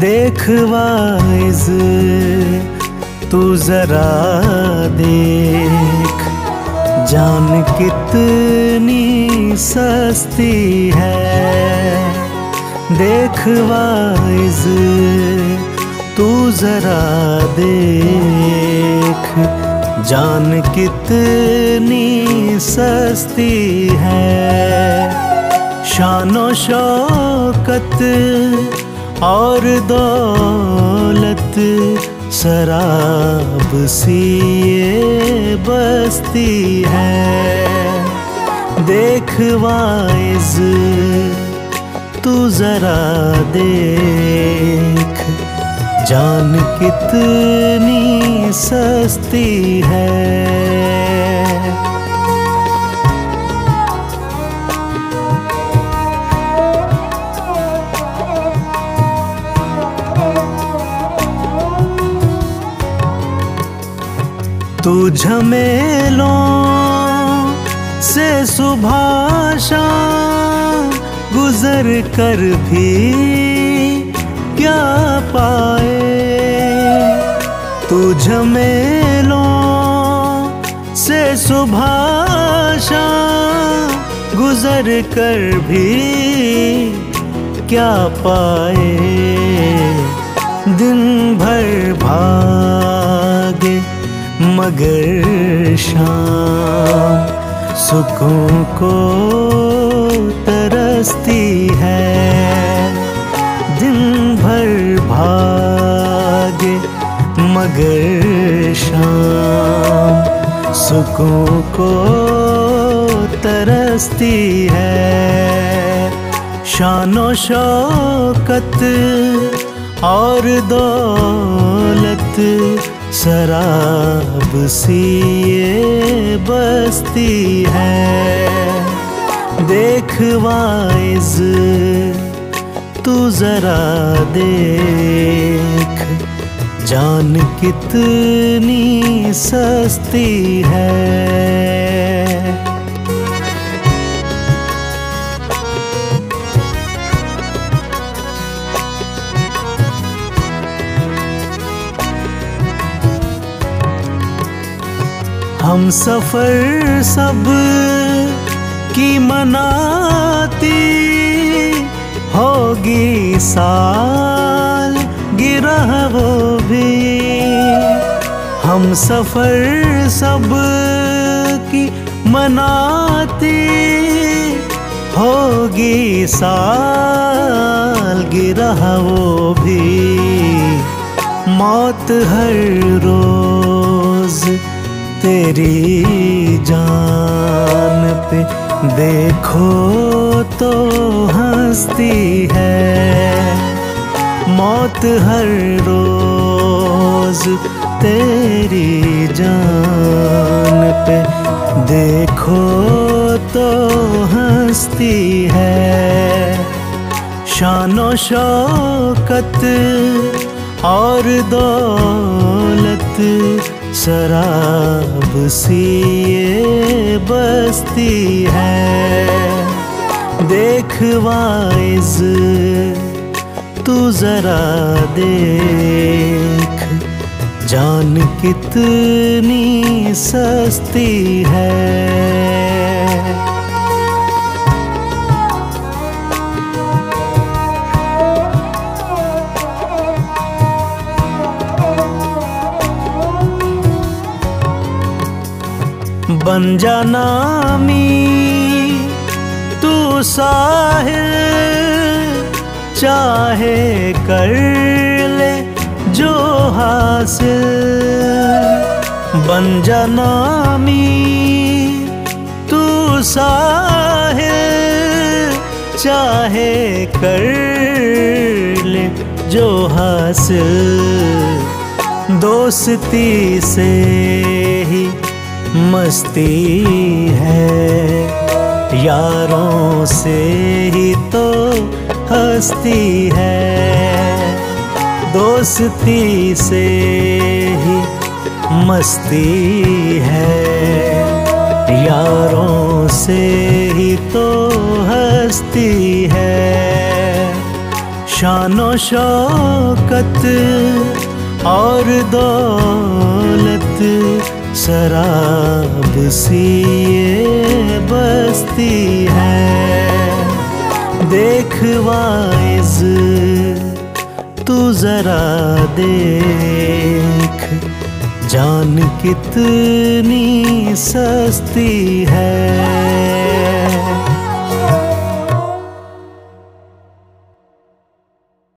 دیکھ وائز، تو ذرا دیکھ۔ جان کتنی سستی ہے۔ دیکھ وائز، تو ذرا دیکھ۔ جان کتنی سستی ہے۔ شان و شوکت اور دولت، شراب سی یہ بستی ہے۔ دیکھ وائز، تو ذرا دیکھ۔ جان کتنی سستی ہے۔ تو جھمیلوں سے صبح شام گزر کر بھی کیا پائے؟ تو جھمیلوں سے صبح شام گزر کر بھی کیا پائے؟ دن بھر بھاگے مگر شام سکون کو ترستی ہے۔ دن بھر بھاگے مگر شام سکون کو ترستی ہے۔ شان و شوکت اور دولت شراب سی یہ بستی ہے۔ دیکھ وائز، تو ذرا دیکھ۔ جان کتنی سستی ہے۔ ہم سفر سب کی مناتی ہوگی سال گرہ وہ بھی۔ ہم سفر سب کی مناتی ہوگی سال گرہ وہ بھی۔ موت ہر روز تیری جان پہ دیکھو تو ہنستی ہے۔ موت ہر روز تیری جان پہ دیکھو تو ہنستی ہے۔ شان و شوکت اور دولت شراب سی یہ بستی ہے۔ دیکھ وائز تو ذرا دیکھ۔ جان کتنی سستی ہے۔ بن جانا می تو ساحل چاہے کر لے جو حاصل۔ بن جانا می تو ساحل چاہے کر لے جو حاصل۔ دوستی سے مستی ہے۔ یاروں سے ہی تو ہستی ہے۔ دوستی سے ہی مستی ہے۔ یاروں سے ہی تو ہستی ہے۔ شان و شوکت اور دولت شراب سی یہ بستی ہے۔ دیکھ وائز تو ذرا دیکھ جان کتنی سستی ہے۔